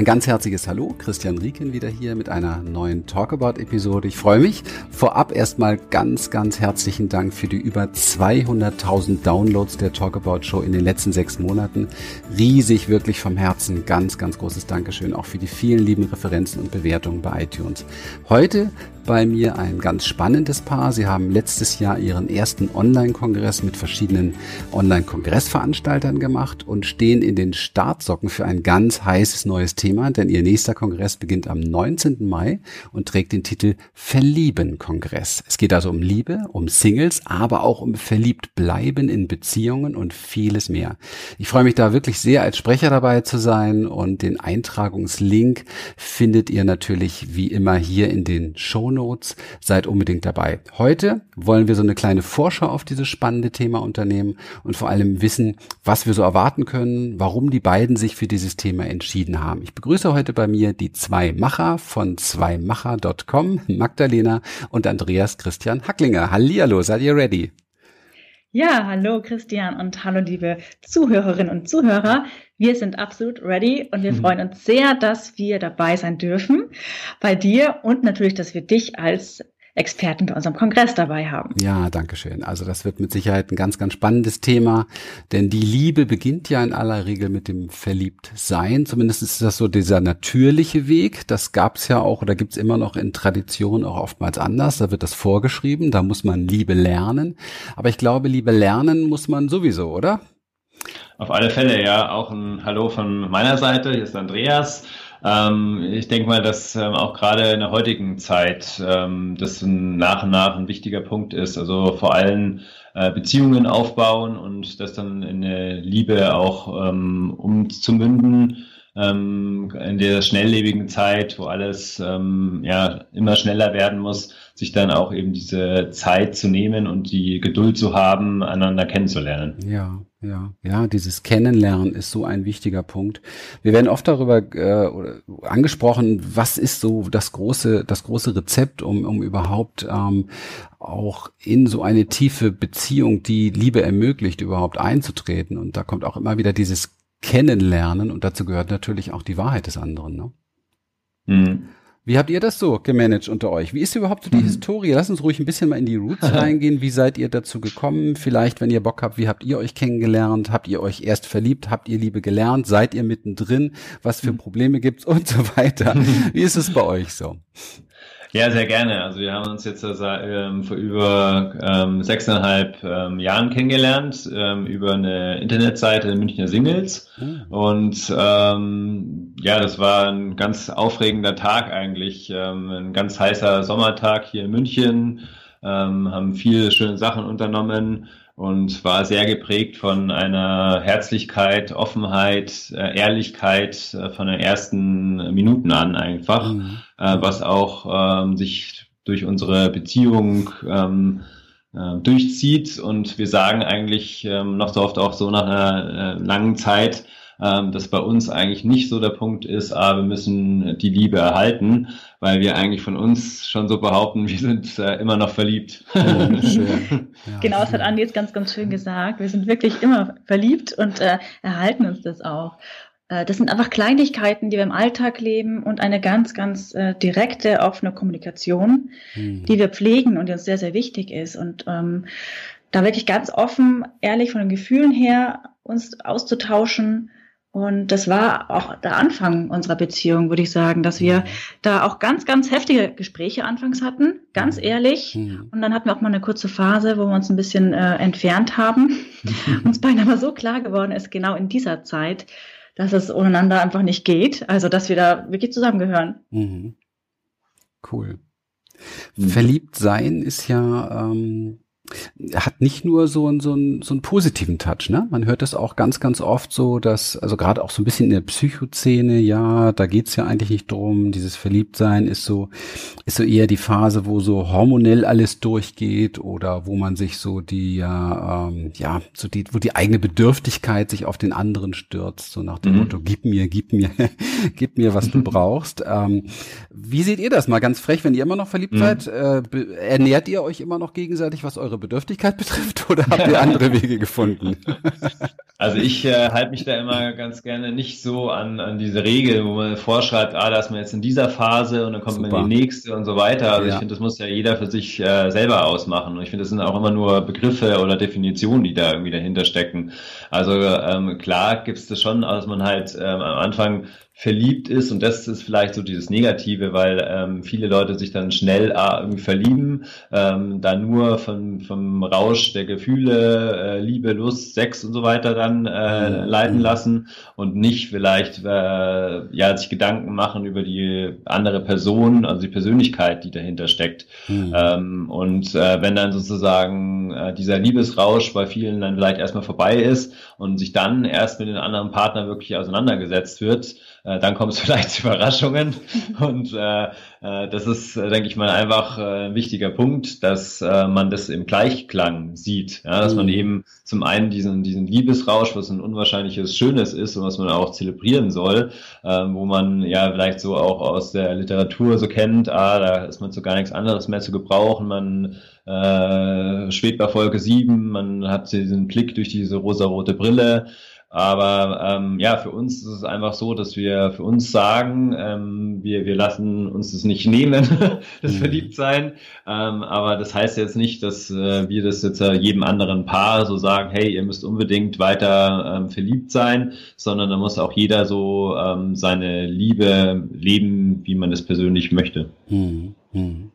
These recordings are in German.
Ein ganz herzliches Hallo, Christian Rieken wieder hier mit einer neuen Talkabout-Episode. Ich freue mich. Vorab erstmal ganz, ganz herzlichen Dank für die über 200.000 Downloads der Talkabout Show in den letzten sechs Monaten. Riesig, wirklich vom Herzen. Ganz, ganz großes Dankeschön auch für die vielen lieben Referenzen und Bewertungen bei iTunes. Heute bei mir ein ganz spannendes Paar. Sie haben letztes Jahr ihren ersten Online-Kongress mit verschiedenen Online-Kongressveranstaltern gemacht und stehen in den Startsocken für ein ganz heißes neues Thema, denn ihr nächster Kongress beginnt am 19. Mai und trägt den Titel Verlieben-Kongress. Es geht also um Liebe, um Singles, aber auch um verliebt bleiben in Beziehungen und vieles mehr. Ich freue mich da wirklich sehr, als Sprecher dabei zu sein und den Eintragungslink findet ihr natürlich wie immer hier in den Show Notes. Seid unbedingt dabei. Heute wollen wir so eine kleine Vorschau auf dieses spannende Thema unternehmen und vor allem wissen, was wir so erwarten können, warum die beiden sich für dieses Thema entschieden haben. Ich begrüße heute bei mir die zwei Macher von zweimacher.com, Magdalena und Andreas Christian Hacklinger. Hallihallo, seid ihr ready? Ja, hallo Christian und hallo liebe Zuhörerinnen und Zuhörer. Wir sind absolut ready und wir mhm. freuen uns sehr, dass wir dabei sein dürfen bei dir und natürlich, dass wir dich als Experten bei unserem Kongress dabei haben. Ja, danke schön. Also das wird mit Sicherheit ein ganz, ganz spannendes Thema, denn die Liebe beginnt ja in aller Regel mit dem Verliebtsein. Zumindest ist das so dieser natürliche Weg. Das gab es ja auch oder gibt es immer noch in Tradition auch oftmals anders. Da wird das vorgeschrieben, da muss man Liebe lernen. Aber ich glaube, Liebe lernen muss man sowieso, oder? Auf alle Fälle, ja. Auch ein Hallo von meiner Seite. Hier ist Andreas. Ähm, ich denke mal, dass ähm, auch gerade in der heutigen Zeit ähm, das nach und nach ein wichtiger Punkt ist. Also vor allem äh, Beziehungen aufbauen und das dann in eine Liebe auch ähm, umzumünden ähm, in der schnelllebigen Zeit, wo alles ähm, ja immer schneller werden muss, sich dann auch eben diese Zeit zu nehmen und die Geduld zu haben, einander kennenzulernen. Ja, ja, ja, dieses Kennenlernen ist so ein wichtiger Punkt. Wir werden oft darüber äh, angesprochen, was ist so das große, das große Rezept, um, um überhaupt ähm, auch in so eine tiefe Beziehung, die Liebe ermöglicht, überhaupt einzutreten. Und da kommt auch immer wieder dieses Kennenlernen und dazu gehört natürlich auch die Wahrheit des anderen. Ne? Mhm. Wie habt ihr das so gemanagt unter euch? Wie ist überhaupt so die mhm. Historie? Lass uns ruhig ein bisschen mal in die Roots reingehen. Wie seid ihr dazu gekommen? Vielleicht, wenn ihr Bock habt, wie habt ihr euch kennengelernt? Habt ihr euch erst verliebt? Habt ihr Liebe gelernt? Seid ihr mittendrin? Was für mhm. Probleme gibt's und so weiter? Wie ist es bei euch so? Ja, sehr gerne. Also wir haben uns jetzt ähm, vor über ähm, sechseinhalb ähm, Jahren kennengelernt ähm, über eine Internetseite Münchner Singles. Mhm. Und ähm, ja, das war ein ganz aufregender Tag eigentlich, ähm, ein ganz heißer Sommertag hier in München. Haben viele schöne Sachen unternommen und war sehr geprägt von einer Herzlichkeit, Offenheit, äh, Ehrlichkeit äh, von den ersten Minuten an einfach, mhm. äh, was auch ähm, sich durch unsere Beziehung ähm, äh, durchzieht und wir sagen eigentlich ähm, noch so oft auch so nach einer äh, langen Zeit, ähm, das bei uns eigentlich nicht so der Punkt ist, aber wir müssen die Liebe erhalten, weil wir eigentlich von uns schon so behaupten, wir sind äh, immer noch verliebt. Oh. Ja, genau, das hat Andi jetzt ganz, ganz schön gesagt. Wir sind wirklich immer verliebt und äh, erhalten uns das auch. Äh, das sind einfach Kleinigkeiten, die wir im Alltag leben und eine ganz, ganz äh, direkte, offene Kommunikation, mhm. die wir pflegen und die uns sehr, sehr wichtig ist. Und ähm, da wirklich ganz offen, ehrlich von den Gefühlen her uns auszutauschen und das war auch der Anfang unserer Beziehung, würde ich sagen, dass wir mhm. da auch ganz, ganz heftige Gespräche anfangs hatten, ganz mhm. ehrlich. Mhm. Und dann hatten wir auch mal eine kurze Phase, wo wir uns ein bisschen äh, entfernt haben. uns beinahe aber so klar geworden ist, genau in dieser Zeit, dass es ohneinander einfach nicht geht. Also, dass wir da wirklich zusammengehören. Mhm. Cool. Verliebt sein ist ja ähm, hat nicht nur so einen, so einen, so einen positiven Touch, ne? Man hört das auch ganz, ganz oft so, dass, also gerade auch so ein bisschen in der Psychoszene, ja, da geht's ja eigentlich nicht drum, dieses Verliebtsein ist so, ist so eher die Phase, wo so hormonell alles durchgeht oder wo man sich so die, ja, ähm, ja, so die, wo die eigene Bedürftigkeit sich auf den anderen stürzt, so nach dem mhm. Motto, gib mir, gib mir, gib mir, was du brauchst. Ähm, wie seht ihr das mal ganz frech, wenn ihr immer noch verliebt mhm. seid? Äh, ernährt ihr euch immer noch gegenseitig, was eure Bedürftigkeit betrifft oder habt ihr andere Wege gefunden? Also ich äh, halte mich da immer ganz gerne nicht so an, an diese Regel, wo man vorschreibt, ah, da ist man jetzt in dieser Phase und dann kommt Super. man in die nächste und so weiter. Also ja. ich finde, das muss ja jeder für sich äh, selber ausmachen. Und ich finde, das sind auch immer nur Begriffe oder Definitionen, die da irgendwie dahinter stecken. Also ähm, klar gibt es das schon, dass man halt ähm, am Anfang verliebt ist und das ist vielleicht so dieses Negative, weil ähm, viele Leute sich dann schnell äh, irgendwie verlieben, ähm, da nur von, vom Rausch der Gefühle, äh, Liebe, Lust, Sex und so weiter dann äh, mhm. leiten lassen und nicht vielleicht äh, ja sich Gedanken machen über die andere Person, also die Persönlichkeit, die dahinter steckt. Mhm. Ähm, und äh, wenn dann sozusagen äh, dieser Liebesrausch bei vielen dann vielleicht erstmal vorbei ist und sich dann erst mit den anderen Partner wirklich auseinandergesetzt wird, äh, dann kommt es vielleicht zu Überraschungen. Und äh, äh, das ist, denke ich mal, einfach äh, ein wichtiger Punkt, dass äh, man das im Gleichklang sieht. Ja? Dass mhm. man eben zum einen diesen, diesen Liebesrausch, was ein unwahrscheinliches Schönes ist und was man auch zelebrieren soll, äh, wo man ja vielleicht so auch aus der Literatur so kennt, ah, da ist man zu gar nichts anderes mehr zu gebrauchen, man äh, schwebt bei Folge 7, man hat diesen Blick durch diese rosarote Brille, aber ähm, ja, für uns ist es einfach so, dass wir für uns sagen, ähm, wir, wir lassen uns das nicht nehmen, das mhm. Verliebtsein. Ähm, aber das heißt jetzt nicht, dass äh, wir das jetzt äh, jedem anderen Paar so sagen, hey, ihr müsst unbedingt weiter ähm, verliebt sein, sondern da muss auch jeder so ähm, seine Liebe leben, wie man es persönlich möchte. Mhm. Mhm.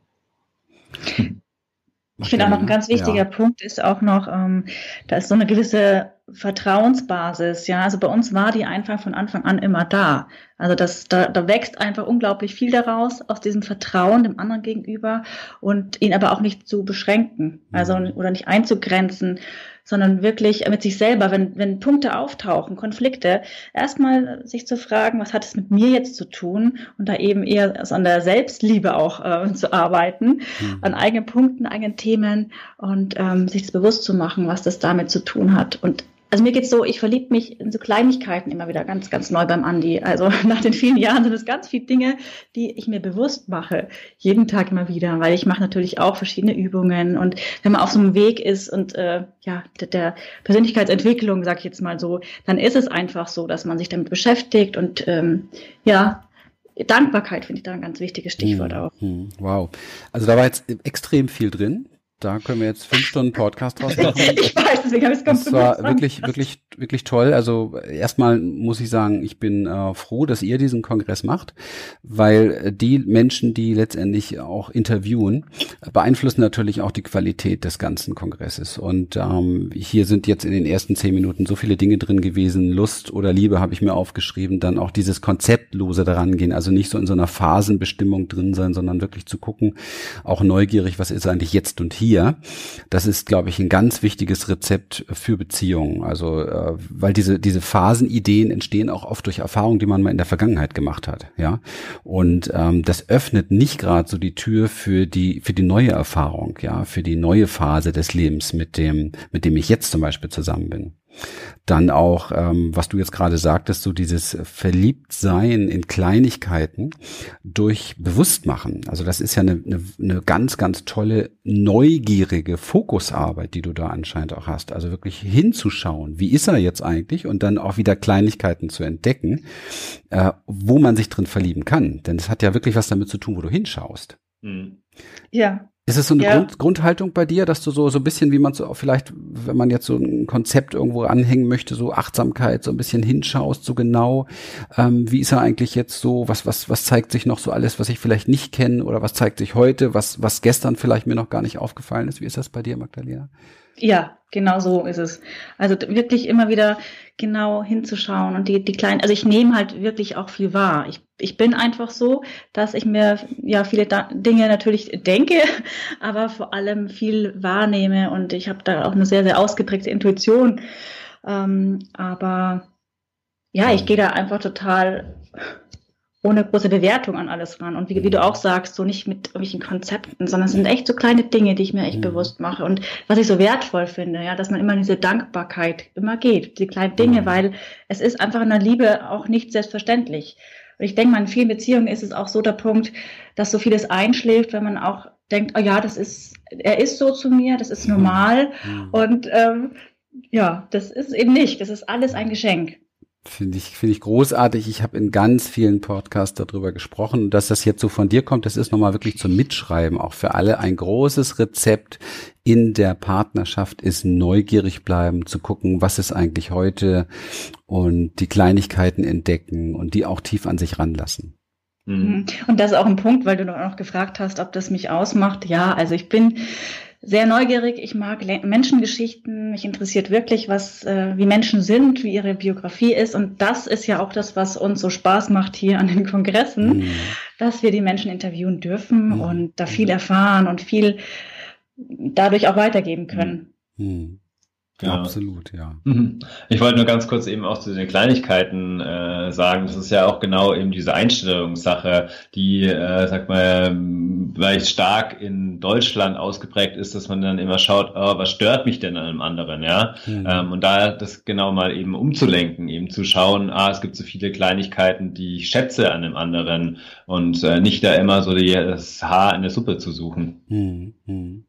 Ich finde auch noch ein ganz wichtiger ja. Punkt ist auch noch, ähm, da ist so eine gewisse Vertrauensbasis. Ja, also bei uns war die einfach von Anfang an immer da. Also das, da, da wächst einfach unglaublich viel daraus aus diesem Vertrauen dem anderen gegenüber und ihn aber auch nicht zu beschränken, also mhm. oder nicht einzugrenzen sondern wirklich mit sich selber, wenn, wenn Punkte auftauchen, Konflikte, erstmal sich zu fragen, was hat es mit mir jetzt zu tun und da eben eher also an der Selbstliebe auch äh, zu arbeiten, mhm. an eigenen Punkten, eigenen Themen und ähm, sich das bewusst zu machen, was das damit zu tun hat. Und also mir geht's so, ich verliebe mich in so Kleinigkeiten immer wieder ganz, ganz neu beim Andi. Also nach den vielen Jahren sind es ganz viele Dinge, die ich mir bewusst mache, jeden Tag immer wieder, weil ich mache natürlich auch verschiedene Übungen und wenn man auf so einem Weg ist und äh, ja der, der Persönlichkeitsentwicklung, sag ich jetzt mal so, dann ist es einfach so, dass man sich damit beschäftigt und ähm, ja Dankbarkeit finde ich da ein ganz wichtiges Stichwort hm, auch. Hm, wow. Also da war jetzt extrem viel drin. Da können wir jetzt fünf Stunden Podcast draus machen. ich weiß, deswegen habe ich es Das war wirklich, wirklich, wirklich toll. Also erstmal muss ich sagen, ich bin äh, froh, dass ihr diesen Kongress macht, weil die Menschen, die letztendlich auch interviewen, beeinflussen natürlich auch die Qualität des ganzen Kongresses. Und ähm, hier sind jetzt in den ersten zehn Minuten so viele Dinge drin gewesen. Lust oder Liebe habe ich mir aufgeschrieben. Dann auch dieses konzeptlose daran gehen. Also nicht so in so einer Phasenbestimmung drin sein, sondern wirklich zu gucken, auch neugierig, was ist eigentlich jetzt und hier hier. Das ist, glaube ich, ein ganz wichtiges Rezept für Beziehungen. Also, äh, weil diese, diese Phasenideen entstehen auch oft durch Erfahrungen, die man mal in der Vergangenheit gemacht hat. Ja. Und ähm, das öffnet nicht gerade so die Tür für die, für die neue Erfahrung, ja, für die neue Phase des Lebens, mit dem, mit dem ich jetzt zum Beispiel zusammen bin. Dann auch, ähm, was du jetzt gerade sagtest, so dieses Verliebtsein in Kleinigkeiten durch Bewusstmachen. Also das ist ja eine, eine, eine ganz, ganz tolle, neugierige Fokusarbeit, die du da anscheinend auch hast. Also wirklich hinzuschauen, wie ist er jetzt eigentlich und dann auch wieder Kleinigkeiten zu entdecken, äh, wo man sich drin verlieben kann. Denn es hat ja wirklich was damit zu tun, wo du hinschaust. Mhm. Ja, ist es so eine ja. Grund, Grundhaltung bei dir, dass du so, so ein bisschen, wie man so vielleicht, wenn man jetzt so ein Konzept irgendwo anhängen möchte, so Achtsamkeit, so ein bisschen hinschaust, so genau, ähm, wie ist er eigentlich jetzt so, was, was, was zeigt sich noch so alles, was ich vielleicht nicht kenne oder was zeigt sich heute, was, was gestern vielleicht mir noch gar nicht aufgefallen ist? Wie ist das bei dir, Magdalena? Ja, genau so ist es. Also wirklich immer wieder genau hinzuschauen und die, die kleinen, also ich nehme halt wirklich auch viel wahr. Ich, ich bin einfach so, dass ich mir ja viele da Dinge natürlich denke, aber vor allem viel wahrnehme und ich habe da auch eine sehr, sehr ausgeprägte Intuition. Ähm, aber ja, ich gehe da einfach total ohne große Bewertung an alles ran. Und wie, wie, du auch sagst, so nicht mit irgendwelchen Konzepten, sondern es sind echt so kleine Dinge, die ich mir echt mhm. bewusst mache. Und was ich so wertvoll finde, ja, dass man immer in diese Dankbarkeit immer geht, die kleinen Dinge, mhm. weil es ist einfach in der Liebe auch nicht selbstverständlich. Und ich denke mal, in vielen Beziehungen ist es auch so der Punkt, dass so vieles einschläft, wenn man auch denkt, oh ja, das ist, er ist so zu mir, das ist normal. Mhm. Und ähm, Ja, das ist eben nicht. Das ist alles ein Geschenk. Finde ich, finde ich großartig. Ich habe in ganz vielen Podcasts darüber gesprochen. Und dass das jetzt so von dir kommt, das ist nochmal wirklich zum Mitschreiben. Auch für alle ein großes Rezept in der Partnerschaft ist neugierig bleiben, zu gucken, was ist eigentlich heute und die Kleinigkeiten entdecken und die auch tief an sich ranlassen. Mhm. Und das ist auch ein Punkt, weil du noch gefragt hast, ob das mich ausmacht. Ja, also ich bin sehr neugierig. Ich mag Menschengeschichten. Mich interessiert wirklich, was, äh, wie Menschen sind, wie ihre Biografie ist. Und das ist ja auch das, was uns so Spaß macht hier an den Kongressen, mhm. dass wir die Menschen interviewen dürfen mhm. und da viel erfahren und viel dadurch auch weitergeben können. Mhm. Ja. Absolut, ja. Mhm. Ich wollte nur ganz kurz eben auch zu den Kleinigkeiten äh, sagen, das ist ja auch genau eben diese Einstellungssache, die, äh, sag mal, vielleicht stark in Deutschland ausgeprägt ist, dass man dann immer schaut, oh, was stört mich denn an einem anderen, ja? Mhm. Ähm, und da das genau mal eben umzulenken, eben zu schauen, ah, es gibt so viele Kleinigkeiten, die ich schätze an einem anderen und äh, nicht da immer so die, das Haar in der Suppe zu suchen. Mhm.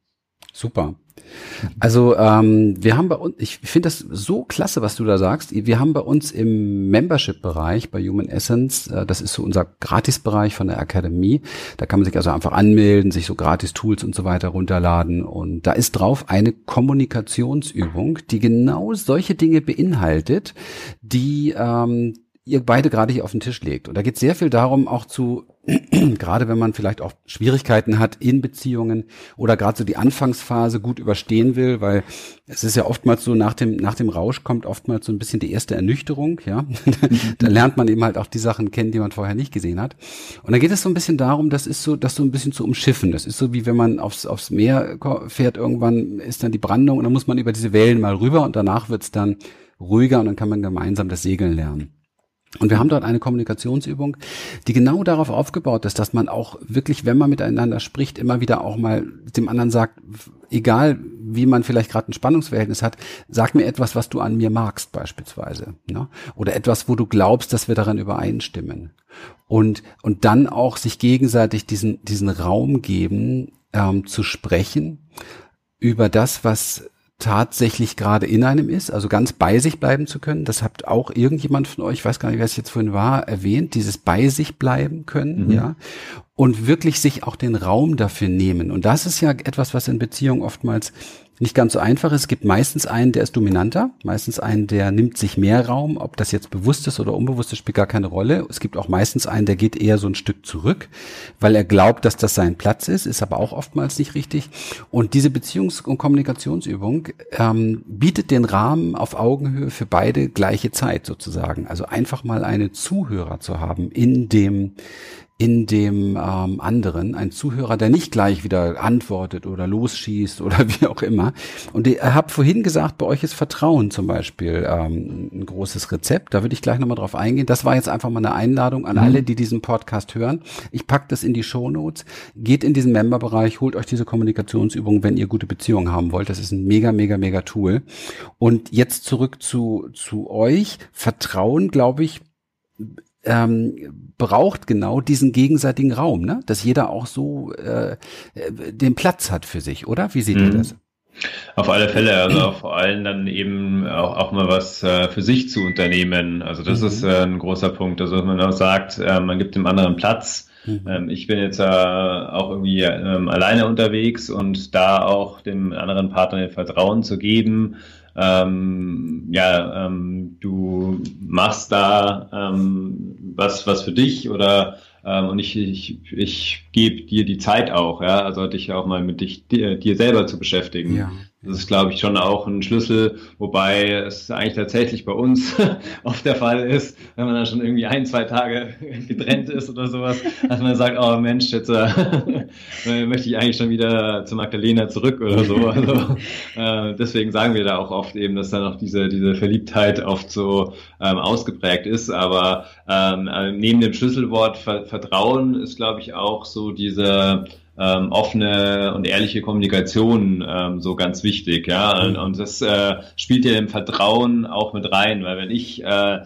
Super. Also ähm, wir haben bei uns, ich finde das so klasse, was du da sagst. Wir haben bei uns im Membership-Bereich bei Human Essence, äh, das ist so unser Gratis-Bereich von der Akademie. Da kann man sich also einfach anmelden, sich so Gratis-Tools und so weiter runterladen. Und da ist drauf eine Kommunikationsübung, die genau solche Dinge beinhaltet, die ähm, ihr beide gerade hier auf den Tisch legt. Und da geht sehr viel darum, auch zu, gerade wenn man vielleicht auch Schwierigkeiten hat in Beziehungen oder gerade so die Anfangsphase gut überstehen will, weil es ist ja oftmals so, nach dem, nach dem Rausch kommt oftmals so ein bisschen die erste Ernüchterung, ja. da lernt man eben halt auch die Sachen kennen, die man vorher nicht gesehen hat. Und dann geht es so ein bisschen darum, das ist so, das so ein bisschen zu umschiffen. Das ist so wie wenn man aufs, aufs Meer fährt, irgendwann ist dann die Brandung und dann muss man über diese Wellen mal rüber und danach wird's dann ruhiger und dann kann man gemeinsam das Segeln lernen. Und wir haben dort eine Kommunikationsübung, die genau darauf aufgebaut ist, dass man auch wirklich, wenn man miteinander spricht, immer wieder auch mal dem anderen sagt, egal wie man vielleicht gerade ein Spannungsverhältnis hat, sag mir etwas, was du an mir magst beispielsweise. Ne? Oder etwas, wo du glaubst, dass wir daran übereinstimmen. Und, und dann auch sich gegenseitig diesen, diesen Raum geben, ähm, zu sprechen über das, was tatsächlich gerade in einem ist, also ganz bei sich bleiben zu können. Das habt auch irgendjemand von euch, ich weiß gar nicht, wer es jetzt vorhin war, erwähnt, dieses bei sich bleiben können, mhm. ja. Und wirklich sich auch den Raum dafür nehmen. Und das ist ja etwas, was in Beziehungen oftmals nicht ganz so einfach ist. Es gibt meistens einen, der ist dominanter, meistens einen, der nimmt sich mehr Raum. Ob das jetzt bewusst ist oder unbewusst ist, spielt gar keine Rolle. Es gibt auch meistens einen, der geht eher so ein Stück zurück, weil er glaubt, dass das sein Platz ist, ist aber auch oftmals nicht richtig. Und diese Beziehungs- und Kommunikationsübung ähm, bietet den Rahmen auf Augenhöhe für beide gleiche Zeit sozusagen. Also einfach mal eine Zuhörer zu haben in dem in dem ähm, anderen, ein Zuhörer, der nicht gleich wieder antwortet oder losschießt oder wie auch immer. Und ihr habt vorhin gesagt, bei euch ist Vertrauen zum Beispiel ähm, ein großes Rezept. Da würde ich gleich nochmal drauf eingehen. Das war jetzt einfach mal eine Einladung an mhm. alle, die diesen Podcast hören. Ich pack das in die Shownotes. Geht in diesen Memberbereich, holt euch diese Kommunikationsübung, wenn ihr gute Beziehungen haben wollt. Das ist ein mega, mega, mega Tool. Und jetzt zurück zu, zu euch. Vertrauen, glaube ich, ähm, braucht genau diesen gegenseitigen Raum, ne? dass jeder auch so äh, den Platz hat für sich, oder? Wie seht mhm. ihr das? Auf alle Fälle, also vor allem dann eben auch, auch mal was äh, für sich zu unternehmen. Also das mhm. ist äh, ein großer Punkt. Also dass man auch sagt, äh, man gibt dem anderen Platz. Mhm. Ähm, ich bin jetzt äh, auch irgendwie ähm, alleine unterwegs und da auch dem anderen Partner den Vertrauen zu geben, ähm, ja, ähm, du machst da ähm, was, was für dich oder ähm, und ich, ich, ich gebe dir die Zeit auch, ja, also dich auch mal mit dich, dir, dir selber zu beschäftigen. Ja. Das ist, glaube ich, schon auch ein Schlüssel, wobei es eigentlich tatsächlich bei uns oft der Fall ist, wenn man dann schon irgendwie ein, zwei Tage getrennt ist oder sowas, dass man sagt, oh Mensch, jetzt äh, möchte ich eigentlich schon wieder zu Magdalena zurück oder so. Also, äh, deswegen sagen wir da auch oft eben, dass dann auch diese, diese Verliebtheit oft so ähm, ausgeprägt ist. Aber ähm, äh, neben dem Schlüsselwort Vertrauen ist, glaube ich, auch so diese ähm, offene und ehrliche Kommunikation ähm, so ganz wichtig, ja. Und, und das äh, spielt ja im Vertrauen auch mit rein, weil wenn ich äh,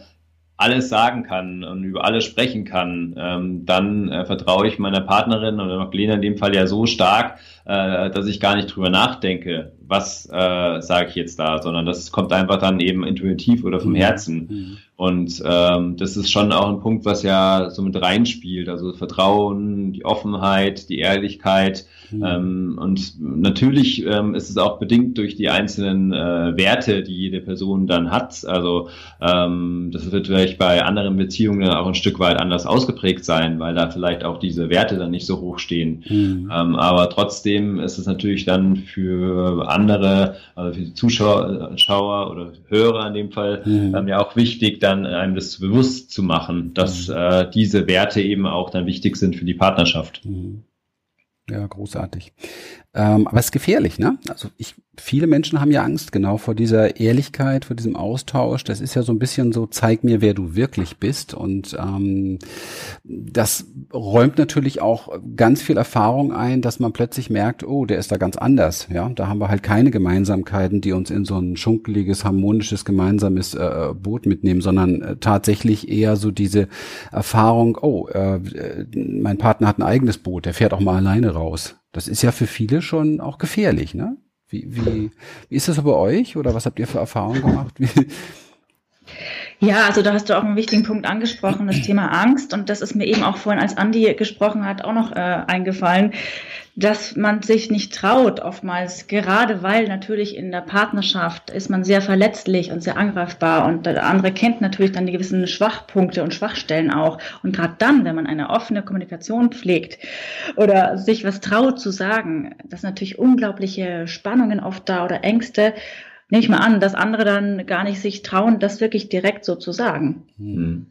alles sagen kann und über alles sprechen kann, ähm, dann äh, vertraue ich meiner Partnerin oder Lena in dem Fall ja so stark, äh, dass ich gar nicht drüber nachdenke, was äh, sage ich jetzt da, sondern das kommt einfach dann eben intuitiv oder vom mhm. Herzen. Mhm. Und ähm, das ist schon auch ein Punkt, was ja so mit reinspielt. Also Vertrauen, die Offenheit, die Ehrlichkeit. Mhm. Ähm, und natürlich ähm, ist es auch bedingt durch die einzelnen äh, Werte, die jede Person dann hat. Also ähm, das wird vielleicht bei anderen Beziehungen auch ein Stück weit anders ausgeprägt sein, weil da vielleicht auch diese Werte dann nicht so hoch stehen. Mhm. Ähm, aber trotzdem ist es natürlich dann für andere, also für die Zuschauer oder Hörer in dem Fall, mhm. ähm, ja auch wichtig, dann einem das bewusst zu machen, dass mhm. äh, diese Werte eben auch dann wichtig sind für die Partnerschaft. Mhm. Ja, großartig. Ähm, aber es ist gefährlich, ne? Also ich, viele Menschen haben ja Angst genau vor dieser Ehrlichkeit, vor diesem Austausch. Das ist ja so ein bisschen so, zeig mir, wer du wirklich bist. Und ähm, das räumt natürlich auch ganz viel Erfahrung ein, dass man plötzlich merkt, oh, der ist da ganz anders. Ja, da haben wir halt keine Gemeinsamkeiten, die uns in so ein schunkeliges, harmonisches, gemeinsames äh, Boot mitnehmen, sondern äh, tatsächlich eher so diese Erfahrung, oh, äh, mein Partner hat ein eigenes Boot, der fährt auch mal alleine raus. Das ist ja für viele schon auch gefährlich, ne? Wie, wie, wie ist das bei euch oder was habt ihr für Erfahrungen gemacht? Ja, also da hast du auch einen wichtigen Punkt angesprochen, das Thema Angst. Und das ist mir eben auch vorhin, als Andi gesprochen hat, auch noch äh, eingefallen, dass man sich nicht traut, oftmals, gerade weil natürlich in der Partnerschaft ist man sehr verletzlich und sehr angreifbar und der andere kennt natürlich dann die gewissen Schwachpunkte und Schwachstellen auch. Und gerade dann, wenn man eine offene Kommunikation pflegt oder sich was traut zu sagen, das natürlich unglaubliche Spannungen oft da oder Ängste nehme ich mal an, dass andere dann gar nicht sich trauen, das wirklich direkt so zu sagen. Mhm.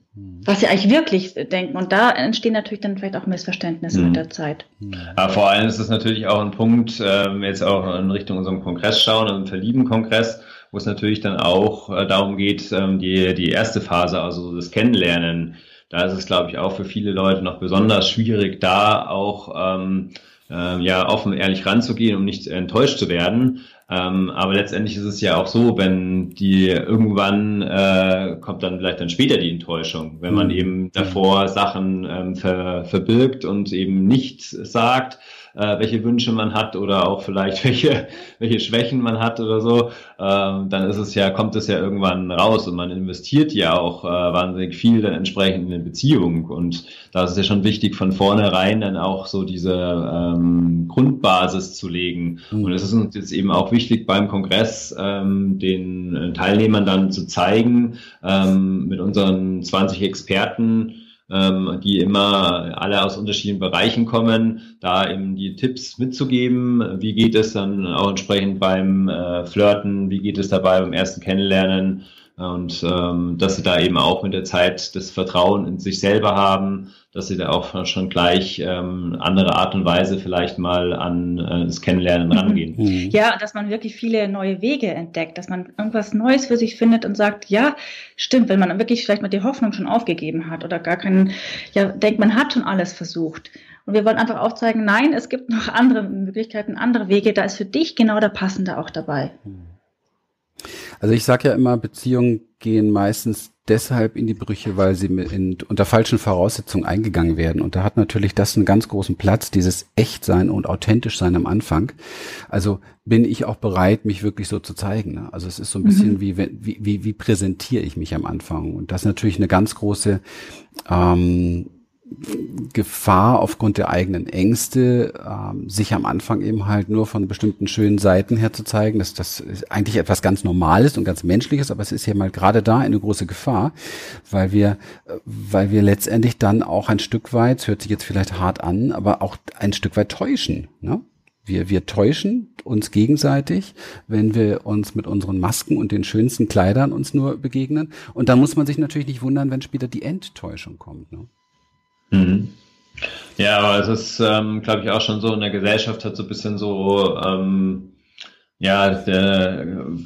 Was sie eigentlich wirklich denken. Und da entstehen natürlich dann vielleicht auch Missverständnisse mhm. mit der Zeit. Ja, vor allem ist es natürlich auch ein Punkt, äh, jetzt auch in Richtung unserem Kongress schauen, also Verlieben-Kongress, wo es natürlich dann auch äh, darum geht, ähm, die, die erste Phase, also das Kennenlernen. Da ist es, glaube ich, auch für viele Leute noch besonders schwierig, da auch ähm, äh, ja offen ehrlich ranzugehen, um nicht enttäuscht zu werden. Ähm, aber letztendlich ist es ja auch so, wenn die irgendwann äh, kommt dann vielleicht dann später die Enttäuschung, wenn man mhm. eben davor Sachen ähm, ver, verbirgt und eben nicht sagt, äh, welche Wünsche man hat oder auch vielleicht welche, welche Schwächen man hat oder so, ähm, dann ist es ja, kommt es ja irgendwann raus und man investiert ja auch äh, wahnsinnig viel dann entsprechend in eine Beziehung. Und da ist es ja schon wichtig, von vornherein dann auch so diese ähm, Grundbasis zu legen. Mhm. Und es ist uns jetzt eben auch wichtig beim Kongress ähm, den Teilnehmern dann zu zeigen, ähm, mit unseren 20 Experten, ähm, die immer alle aus unterschiedlichen Bereichen kommen, da eben die Tipps mitzugeben. Wie geht es dann auch entsprechend beim äh, Flirten? Wie geht es dabei beim ersten Kennenlernen? Und ähm, dass sie da eben auch mit der Zeit das Vertrauen in sich selber haben, dass sie da auch schon gleich ähm, andere Art und Weise vielleicht mal an äh, das Kennenlernen rangehen. Mhm. Ja, dass man wirklich viele neue Wege entdeckt, dass man irgendwas Neues für sich findet und sagt, ja, stimmt, wenn man wirklich vielleicht mal die Hoffnung schon aufgegeben hat oder gar keinen, ja, denkt, man hat schon alles versucht. Und wir wollen einfach aufzeigen, nein, es gibt noch andere Möglichkeiten, andere Wege, da ist für dich genau der passende auch dabei. Mhm. Also ich sage ja immer, Beziehungen gehen meistens deshalb in die Brüche, weil sie in, unter falschen Voraussetzungen eingegangen werden. Und da hat natürlich das einen ganz großen Platz, dieses Echtsein und authentisch sein am Anfang. Also bin ich auch bereit, mich wirklich so zu zeigen. Ne? Also es ist so ein bisschen mhm. wie, wie, wie, wie präsentiere ich mich am Anfang. Und das ist natürlich eine ganz große ähm, Gefahr aufgrund der eigenen Ängste, ähm, sich am Anfang eben halt nur von bestimmten schönen Seiten her zu zeigen, dass das eigentlich etwas ganz Normales und ganz Menschliches, aber es ist ja mal gerade da eine große Gefahr, weil wir, weil wir letztendlich dann auch ein Stück weit, hört sich jetzt vielleicht hart an, aber auch ein Stück weit täuschen. Ne? Wir, wir täuschen uns gegenseitig, wenn wir uns mit unseren Masken und den schönsten Kleidern uns nur begegnen. Und da muss man sich natürlich nicht wundern, wenn später die Enttäuschung kommt. Ne? Mhm. Ja, aber es ist, ähm, glaube ich, auch schon so in der Gesellschaft hat so ein bisschen so, ähm, ja, der,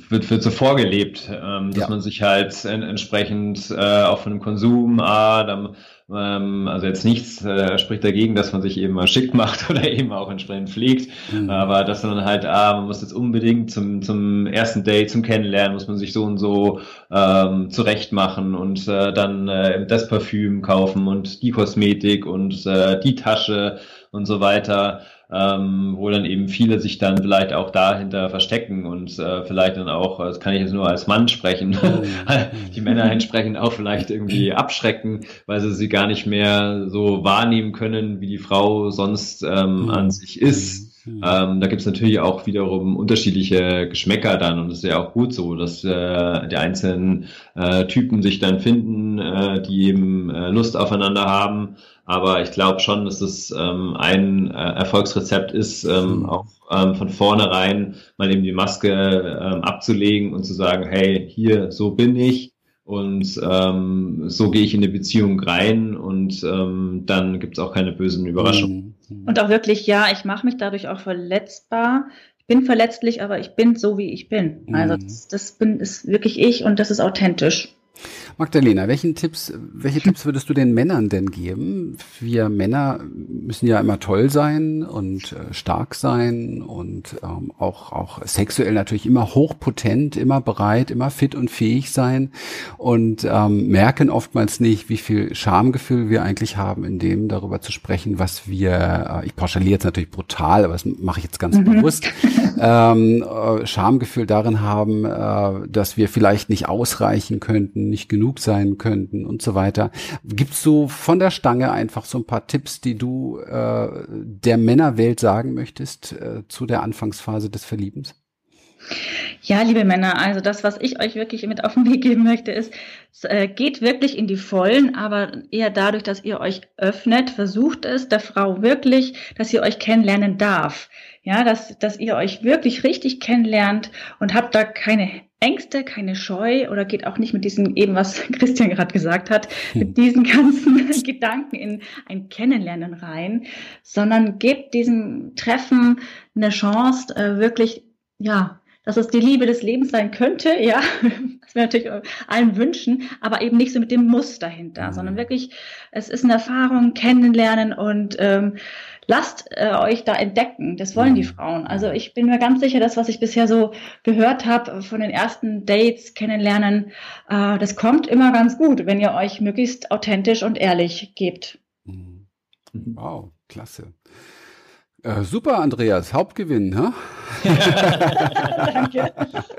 wird, wird so vorgelebt, ähm, dass ja. man sich halt en entsprechend äh, auch von dem Konsum, ah, dann also jetzt nichts äh, spricht dagegen, dass man sich eben mal schick macht oder eben auch entsprechend pflegt. Mhm. Aber dass man halt, ah, man muss jetzt unbedingt zum, zum ersten Date, zum Kennenlernen, muss man sich so und so ähm, zurecht machen und äh, dann äh, das Parfüm kaufen und die Kosmetik und äh, die Tasche und so weiter, ähm, wo dann eben viele sich dann vielleicht auch dahinter verstecken und äh, vielleicht dann auch, das kann ich jetzt nur als Mann sprechen, die Männer entsprechend auch vielleicht irgendwie abschrecken, weil sie sie gar nicht mehr so wahrnehmen können, wie die Frau sonst ähm, an sich ist. Mhm. Ähm, da gibt es natürlich auch wiederum unterschiedliche Geschmäcker dann und es ist ja auch gut so, dass äh, die einzelnen äh, Typen sich dann finden, äh, die eben äh, Lust aufeinander haben. Aber ich glaube schon, dass es ähm, ein äh, Erfolgsrezept ist, ähm, mhm. auch ähm, von vornherein mal eben die Maske ähm, abzulegen und zu sagen, hey, hier, so bin ich und ähm, so gehe ich in die Beziehung rein und ähm, dann gibt es auch keine bösen Überraschungen. Mhm. Und auch wirklich, ja, ich mache mich dadurch auch verletzbar. Ich bin verletzlich, aber ich bin so, wie ich bin. Also mhm. das, das bin ist wirklich ich und das ist authentisch. Magdalena, welchen Tipps, welche Tipps würdest du den Männern denn geben? Wir Männer müssen ja immer toll sein und äh, stark sein und ähm, auch, auch sexuell natürlich immer hochpotent, immer bereit, immer fit und fähig sein und ähm, merken oftmals nicht, wie viel Schamgefühl wir eigentlich haben, in dem darüber zu sprechen, was wir, äh, ich pauschaliere jetzt natürlich brutal, aber das mache ich jetzt ganz mhm. bewusst, ähm, äh, Schamgefühl darin haben, äh, dass wir vielleicht nicht ausreichen könnten, nicht genug sein könnten und so weiter. Gibt's so von der Stange einfach so ein paar Tipps, die du äh, der Männerwelt sagen möchtest äh, zu der Anfangsphase des Verliebens? Ja, liebe Männer, also das, was ich euch wirklich mit auf den Weg geben möchte, ist, äh, geht wirklich in die Vollen, aber eher dadurch, dass ihr euch öffnet, versucht es der Frau wirklich, dass sie euch kennenlernen darf. Ja, dass, dass ihr euch wirklich richtig kennenlernt und habt da keine Ängste, keine Scheu oder geht auch nicht mit diesen, eben was Christian gerade gesagt hat, hm. mit diesen ganzen Gedanken in ein Kennenlernen rein, sondern gebt diesem Treffen eine Chance, äh, wirklich, ja, dass es die Liebe des Lebens sein könnte, ja, das wir natürlich allen wünschen, aber eben nicht so mit dem Muss dahinter, mhm. sondern wirklich, es ist eine Erfahrung, kennenlernen und ähm, lasst äh, euch da entdecken. Das wollen die mhm. Frauen. Also ich bin mir ganz sicher, das, was ich bisher so gehört habe von den ersten Dates, kennenlernen, äh, das kommt immer ganz gut, wenn ihr euch möglichst authentisch und ehrlich gebt. Mhm. Wow, klasse. Äh, super, Andreas, Hauptgewinn, ha? Danke.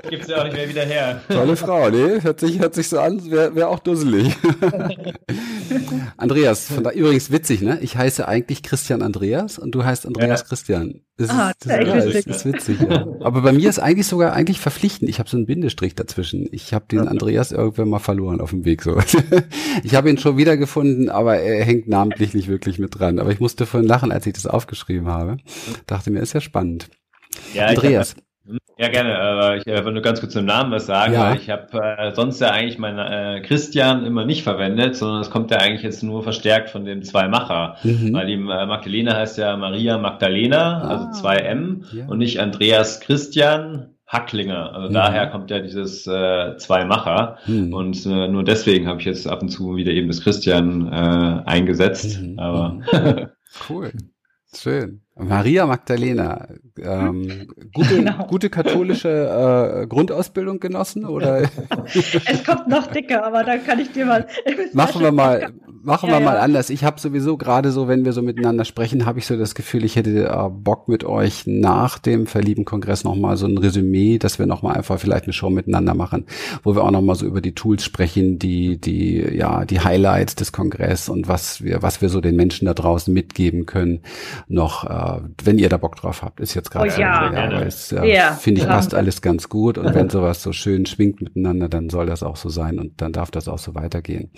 Gibt's ja auch nicht mehr wieder her. Tolle Frau, ne? Hört sich, hört sich so an, wäre wär auch dusselig. Andreas, von da, übrigens witzig, ne? Ich heiße eigentlich Christian Andreas und du heißt Andreas ja. Christian. Das ah, ist, das, ja, ist, ist witzig. Ja. Aber bei mir ist eigentlich sogar eigentlich verpflichtend. Ich habe so einen Bindestrich dazwischen. Ich habe den Andreas irgendwann mal verloren auf dem Weg. So. Ich habe ihn schon wiedergefunden, aber er hängt namentlich nicht wirklich mit dran. Aber ich musste vorhin lachen, als ich das aufgeschrieben habe. Dachte mir, ist ja spannend. Ja, Andreas. Ja, gerne. ich äh, will nur ganz kurz zum Namen was sagen, ja. weil ich habe äh, sonst ja eigentlich meinen äh, Christian immer nicht verwendet, sondern es kommt ja eigentlich jetzt nur verstärkt von dem Zweimacher. Mhm. Weil die äh, Magdalena heißt ja Maria Magdalena, ah. also zwei M ja. und nicht Andreas Christian Hacklinger. Also mhm. daher kommt ja dieses äh, Zweimacher. Mhm. Und äh, nur deswegen habe ich jetzt ab und zu wieder eben das Christian äh, eingesetzt. Mhm. Aber mhm. cool. Schön. Maria Magdalena, ähm, gute, genau. gute katholische äh, Grundausbildung genossen oder? es kommt noch dicker, aber da kann ich dir mal. Machen wir mal, machen ja, wir mal ja. anders. Ich habe sowieso gerade so, wenn wir so miteinander sprechen, habe ich so das Gefühl, ich hätte äh, Bock mit euch nach dem Verlieben-Kongress noch mal so ein Resümee, dass wir noch mal einfach vielleicht eine Show miteinander machen, wo wir auch noch mal so über die Tools sprechen, die die ja die Highlights des Kongress und was wir was wir so den Menschen da draußen mitgeben können noch. Äh, wenn ihr da Bock drauf habt, ist jetzt gerade oh, ja. so, ja, aber es, ja, ja. finde ich, passt alles ganz gut und wenn sowas so schön schwingt miteinander, dann soll das auch so sein und dann darf das auch so weitergehen.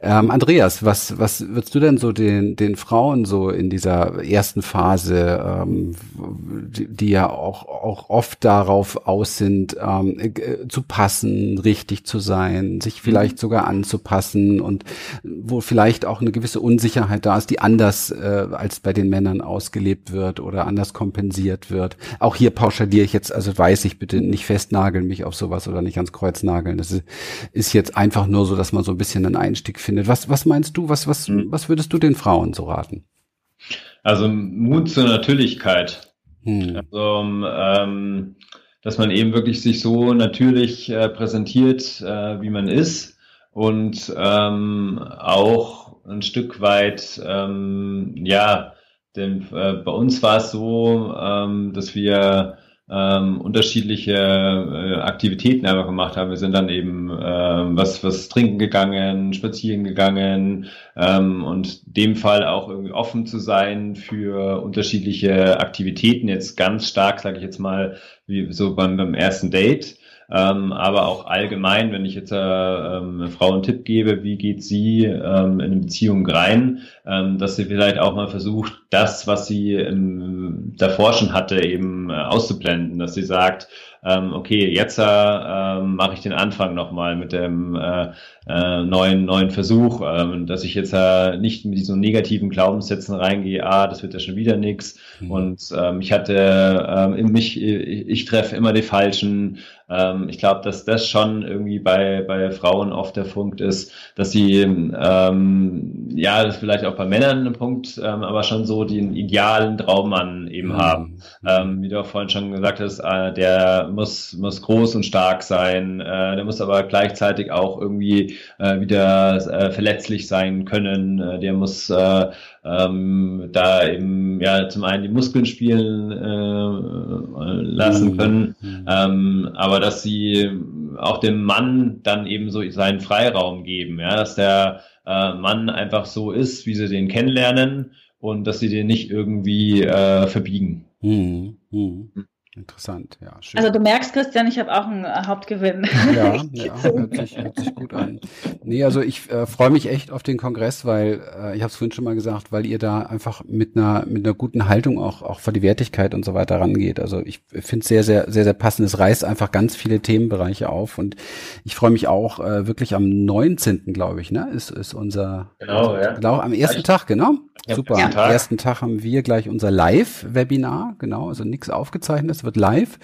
Ähm, Andreas, was, was würdest du denn so den, den Frauen so in dieser ersten Phase, ähm, die, die ja auch, auch oft darauf aus sind, ähm, äh, zu passen, richtig zu sein, sich vielleicht mhm. sogar anzupassen und wo vielleicht auch eine gewisse Unsicherheit da ist, die anders äh, als bei den Männern ausgelebt gelebt wird oder anders kompensiert wird. Auch hier pauschaliere ich jetzt, also weiß ich bitte nicht festnageln mich auf sowas oder nicht ans Kreuz nageln. Das ist, ist jetzt einfach nur so, dass man so ein bisschen einen Einstieg findet. Was, was meinst du? Was, was, hm. was würdest du den Frauen so raten? Also Mut zur Natürlichkeit. Hm. Also, ähm, dass man eben wirklich sich so natürlich äh, präsentiert, äh, wie man ist und ähm, auch ein Stück weit ähm, ja denn äh, bei uns war es so, ähm, dass wir ähm, unterschiedliche äh, Aktivitäten einfach gemacht haben. Wir sind dann eben ähm, was, was trinken gegangen, spazieren gegangen ähm, und dem Fall auch irgendwie offen zu sein für unterschiedliche Aktivitäten. Jetzt ganz stark, sage ich jetzt mal, wie so beim, beim ersten Date. Ähm, aber auch allgemein, wenn ich jetzt äh, ähm, eine Frau einen Tipp gebe, wie geht sie ähm, in eine Beziehung rein, ähm, dass sie vielleicht auch mal versucht, das, was sie im, davor schon hatte, eben äh, auszublenden, dass sie sagt, ähm, okay, jetzt äh, ähm, mache ich den Anfang nochmal mit dem äh, äh, neuen, neuen Versuch, ähm, dass ich jetzt äh, nicht mit diesen negativen Glaubenssätzen reingehe, ah, das wird ja schon wieder nix. Mhm. Und ähm, ich hatte ähm, in mich, ich, ich treffe immer die Falschen. Ähm, ich glaube, dass das schon irgendwie bei, bei Frauen oft der Punkt ist, dass sie, ähm, ja, das ist vielleicht auch bei Männern ein Punkt, ähm, aber schon so den idealen Traummann eben mhm. haben. Ähm, wie du auch vorhin schon gesagt hast, äh, der muss, muss groß und stark sein, äh, der muss aber gleichzeitig auch irgendwie äh, wieder äh, verletzlich sein können. Äh, der muss äh, ähm, da eben ja zum einen die Muskeln spielen äh, lassen mhm. können, mhm. ähm, aber dass sie auch dem Mann dann eben so seinen Freiraum geben, ja, dass der äh, Mann einfach so ist, wie sie den kennenlernen und dass sie den nicht irgendwie äh, verbiegen. Mhm. Mhm. Interessant, ja. Schön. Also du merkst, Christian, ich habe auch einen äh, Hauptgewinn. Ja, ja hört, sich, hört sich gut an. Nee, also ich äh, freue mich echt auf den Kongress, weil, äh, ich habe es vorhin schon mal gesagt, weil ihr da einfach mit einer mit einer guten Haltung auch auch vor die Wertigkeit und so weiter rangeht. Also ich finde es sehr, sehr, sehr, sehr passend. Es reißt einfach ganz viele Themenbereiche auf und ich freue mich auch äh, wirklich am 19. glaube ich, ne? Ist, ist unser Genau, ja. Genau, am ersten Tag, genau. Ja, Super. Am ersten Tag haben wir gleich unser Live-Webinar, genau, also nichts wird live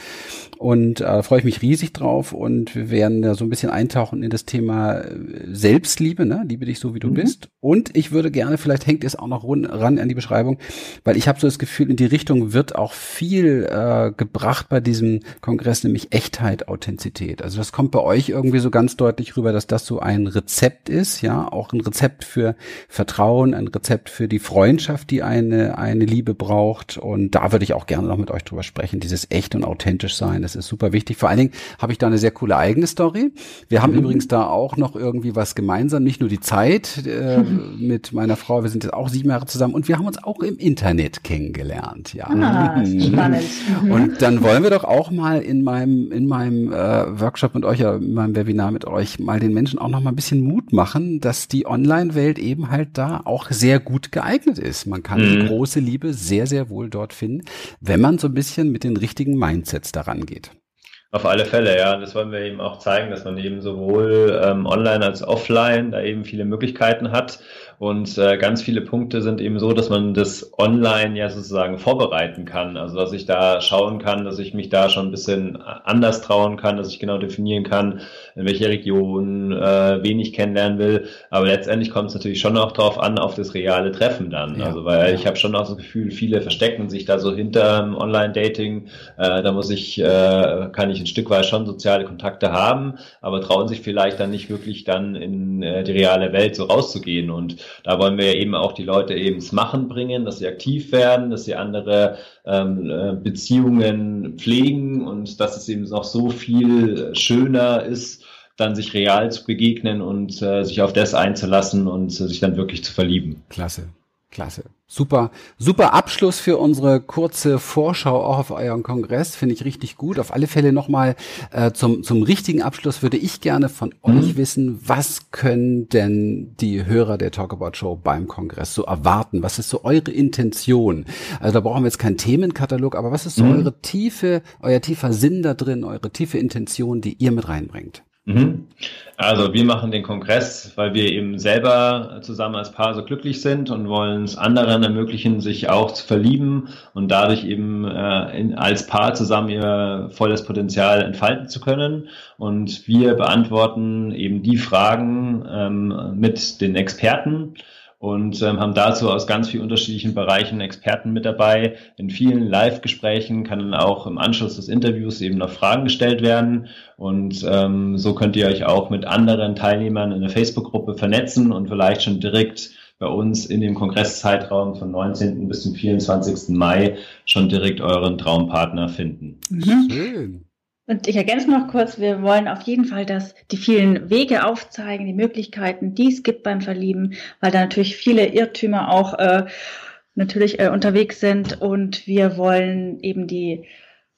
und äh, freue ich mich riesig drauf und wir werden da so ein bisschen eintauchen in das Thema äh, Selbstliebe, ne? Liebe dich so wie du mhm. bist. Und ich würde gerne, vielleicht hängt es auch noch ran an die Beschreibung, weil ich habe so das Gefühl, in die Richtung wird auch viel äh, gebracht bei diesem Kongress, nämlich Echtheit, Authentizität. Also das kommt bei euch irgendwie so ganz deutlich rüber, dass das so ein Rezept ist, ja, auch ein Rezept für Vertrauen, ein Rezept für die Freundschaft, die eine, eine Liebe braucht. Und da würde ich auch gerne noch mit euch drüber sprechen, dieses echt und authentisch sein. Das ist super wichtig. Vor allen Dingen habe ich da eine sehr coole eigene Story. Wir haben mhm. übrigens da auch noch irgendwie was gemeinsam, nicht nur die Zeit äh, mit meiner Frau. Wir sind jetzt auch sieben Jahre zusammen und wir haben uns auch im Internet kennengelernt. Ja. Ah, spannend. Mhm. Und dann wollen wir doch auch mal in meinem in meinem äh, Workshop mit euch, in meinem Webinar mit euch mal den Menschen auch noch mal ein bisschen Mut machen, dass die Online-Welt eben halt da auch sehr gut geeignet ist. Man kann mhm. die große Liebe sehr, sehr wohl dort finden, wenn man so ein bisschen mit den richtigen Mindsets daran geht. Auf alle Fälle, ja. Das wollen wir eben auch zeigen, dass man eben sowohl ähm, online als offline da eben viele Möglichkeiten hat und äh, ganz viele Punkte sind eben so, dass man das online ja sozusagen vorbereiten kann. Also dass ich da schauen kann, dass ich mich da schon ein bisschen anders trauen kann, dass ich genau definieren kann, in welcher Region, äh, wen ich kennenlernen will. Aber letztendlich kommt es natürlich schon auch darauf an, auf das reale Treffen dann. Ja. Also weil ja. ich habe schon auch das Gefühl, viele verstecken sich da so hinter Online-Dating. Äh, da muss ich, äh, kann ich ein Stück weit schon soziale Kontakte haben, aber trauen sich vielleicht dann nicht wirklich dann in äh, die reale Welt so rauszugehen. Und da wollen wir ja eben auch die Leute eben ins Machen bringen, dass sie aktiv werden, dass sie andere ähm, äh, Beziehungen pflegen und dass es eben noch so viel schöner ist, dann sich real zu begegnen und äh, sich auf das einzulassen und äh, sich dann wirklich zu verlieben. Klasse. Klasse. Super, super Abschluss für unsere kurze Vorschau auch auf euren Kongress. Finde ich richtig gut. Auf alle Fälle nochmal äh, zum, zum richtigen Abschluss würde ich gerne von mhm. euch wissen, was können denn die Hörer der Talkabout Show beim Kongress so erwarten? Was ist so eure Intention? Also da brauchen wir jetzt keinen Themenkatalog, aber was ist so mhm. eure tiefe, euer tiefer Sinn da drin, eure tiefe Intention, die ihr mit reinbringt? Mhm. Also wir machen den Kongress, weil wir eben selber zusammen als Paar so glücklich sind und wollen es anderen ermöglichen, sich auch zu verlieben und dadurch eben äh, in, als Paar zusammen ihr volles Potenzial entfalten zu können. Und wir beantworten eben die Fragen ähm, mit den Experten und ähm, haben dazu aus ganz vielen unterschiedlichen Bereichen Experten mit dabei. In vielen Live-Gesprächen kann dann auch im Anschluss des Interviews eben noch Fragen gestellt werden. Und ähm, so könnt ihr euch auch mit anderen Teilnehmern in der Facebook-Gruppe vernetzen und vielleicht schon direkt bei uns in dem Kongresszeitraum von 19. bis zum 24. Mai schon direkt euren Traumpartner finden. Mhm. Schön. Und ich ergänze noch kurz, wir wollen auf jeden Fall, dass die vielen Wege aufzeigen, die Möglichkeiten, die es gibt beim Verlieben, weil da natürlich viele Irrtümer auch äh, natürlich äh, unterwegs sind und wir wollen eben die,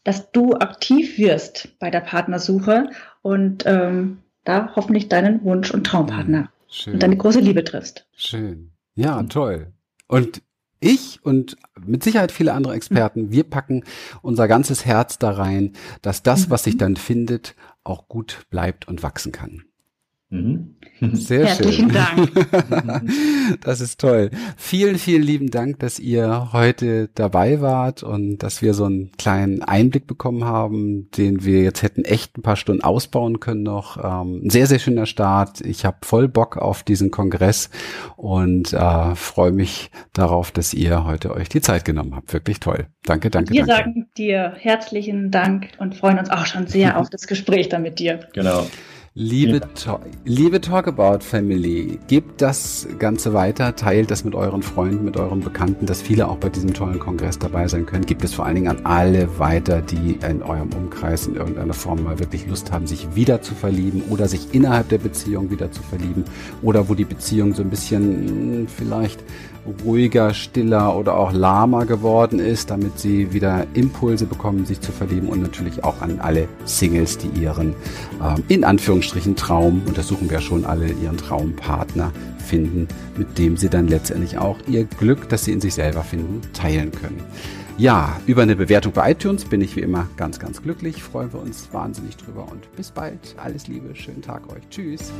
dass du aktiv wirst bei der Partnersuche und ähm, da hoffentlich deinen Wunsch und Traumpartner Schön. und deine große Liebe triffst. Schön. Ja, toll. Und ich und mit Sicherheit viele andere Experten, wir packen unser ganzes Herz da rein, dass das, was sich mhm. dann findet, auch gut bleibt und wachsen kann. Mhm. Sehr Herzlichen schön. Dank. Das ist toll. Vielen, vielen lieben Dank, dass ihr heute dabei wart und dass wir so einen kleinen Einblick bekommen haben, den wir jetzt hätten echt ein paar Stunden ausbauen können noch. Ähm, ein sehr, sehr schöner Start. Ich habe voll Bock auf diesen Kongress und äh, freue mich darauf, dass ihr heute euch die Zeit genommen habt. Wirklich toll. Danke, danke. Wir danke. sagen dir herzlichen Dank und freuen uns auch schon sehr auf das Gespräch da mit dir. Genau. Liebe, ja. liebe Talkabout Family, gebt das Ganze weiter, teilt das mit euren Freunden, mit euren Bekannten, dass viele auch bei diesem tollen Kongress dabei sein können. Gebt es vor allen Dingen an alle weiter, die in eurem Umkreis in irgendeiner Form mal wirklich Lust haben, sich wieder zu verlieben oder sich innerhalb der Beziehung wieder zu verlieben oder wo die Beziehung so ein bisschen hm, vielleicht ruhiger, stiller oder auch lahmer geworden ist, damit sie wieder Impulse bekommen, sich zu verlieben und natürlich auch an alle Singles, die ihren ähm, in Anführungsstrichen Traum, und das suchen wir schon alle, ihren Traumpartner finden, mit dem sie dann letztendlich auch ihr Glück, das sie in sich selber finden, teilen können. Ja, über eine Bewertung bei iTunes bin ich wie immer ganz, ganz glücklich. Freuen wir uns wahnsinnig drüber und bis bald. Alles Liebe, schönen Tag euch. Tschüss.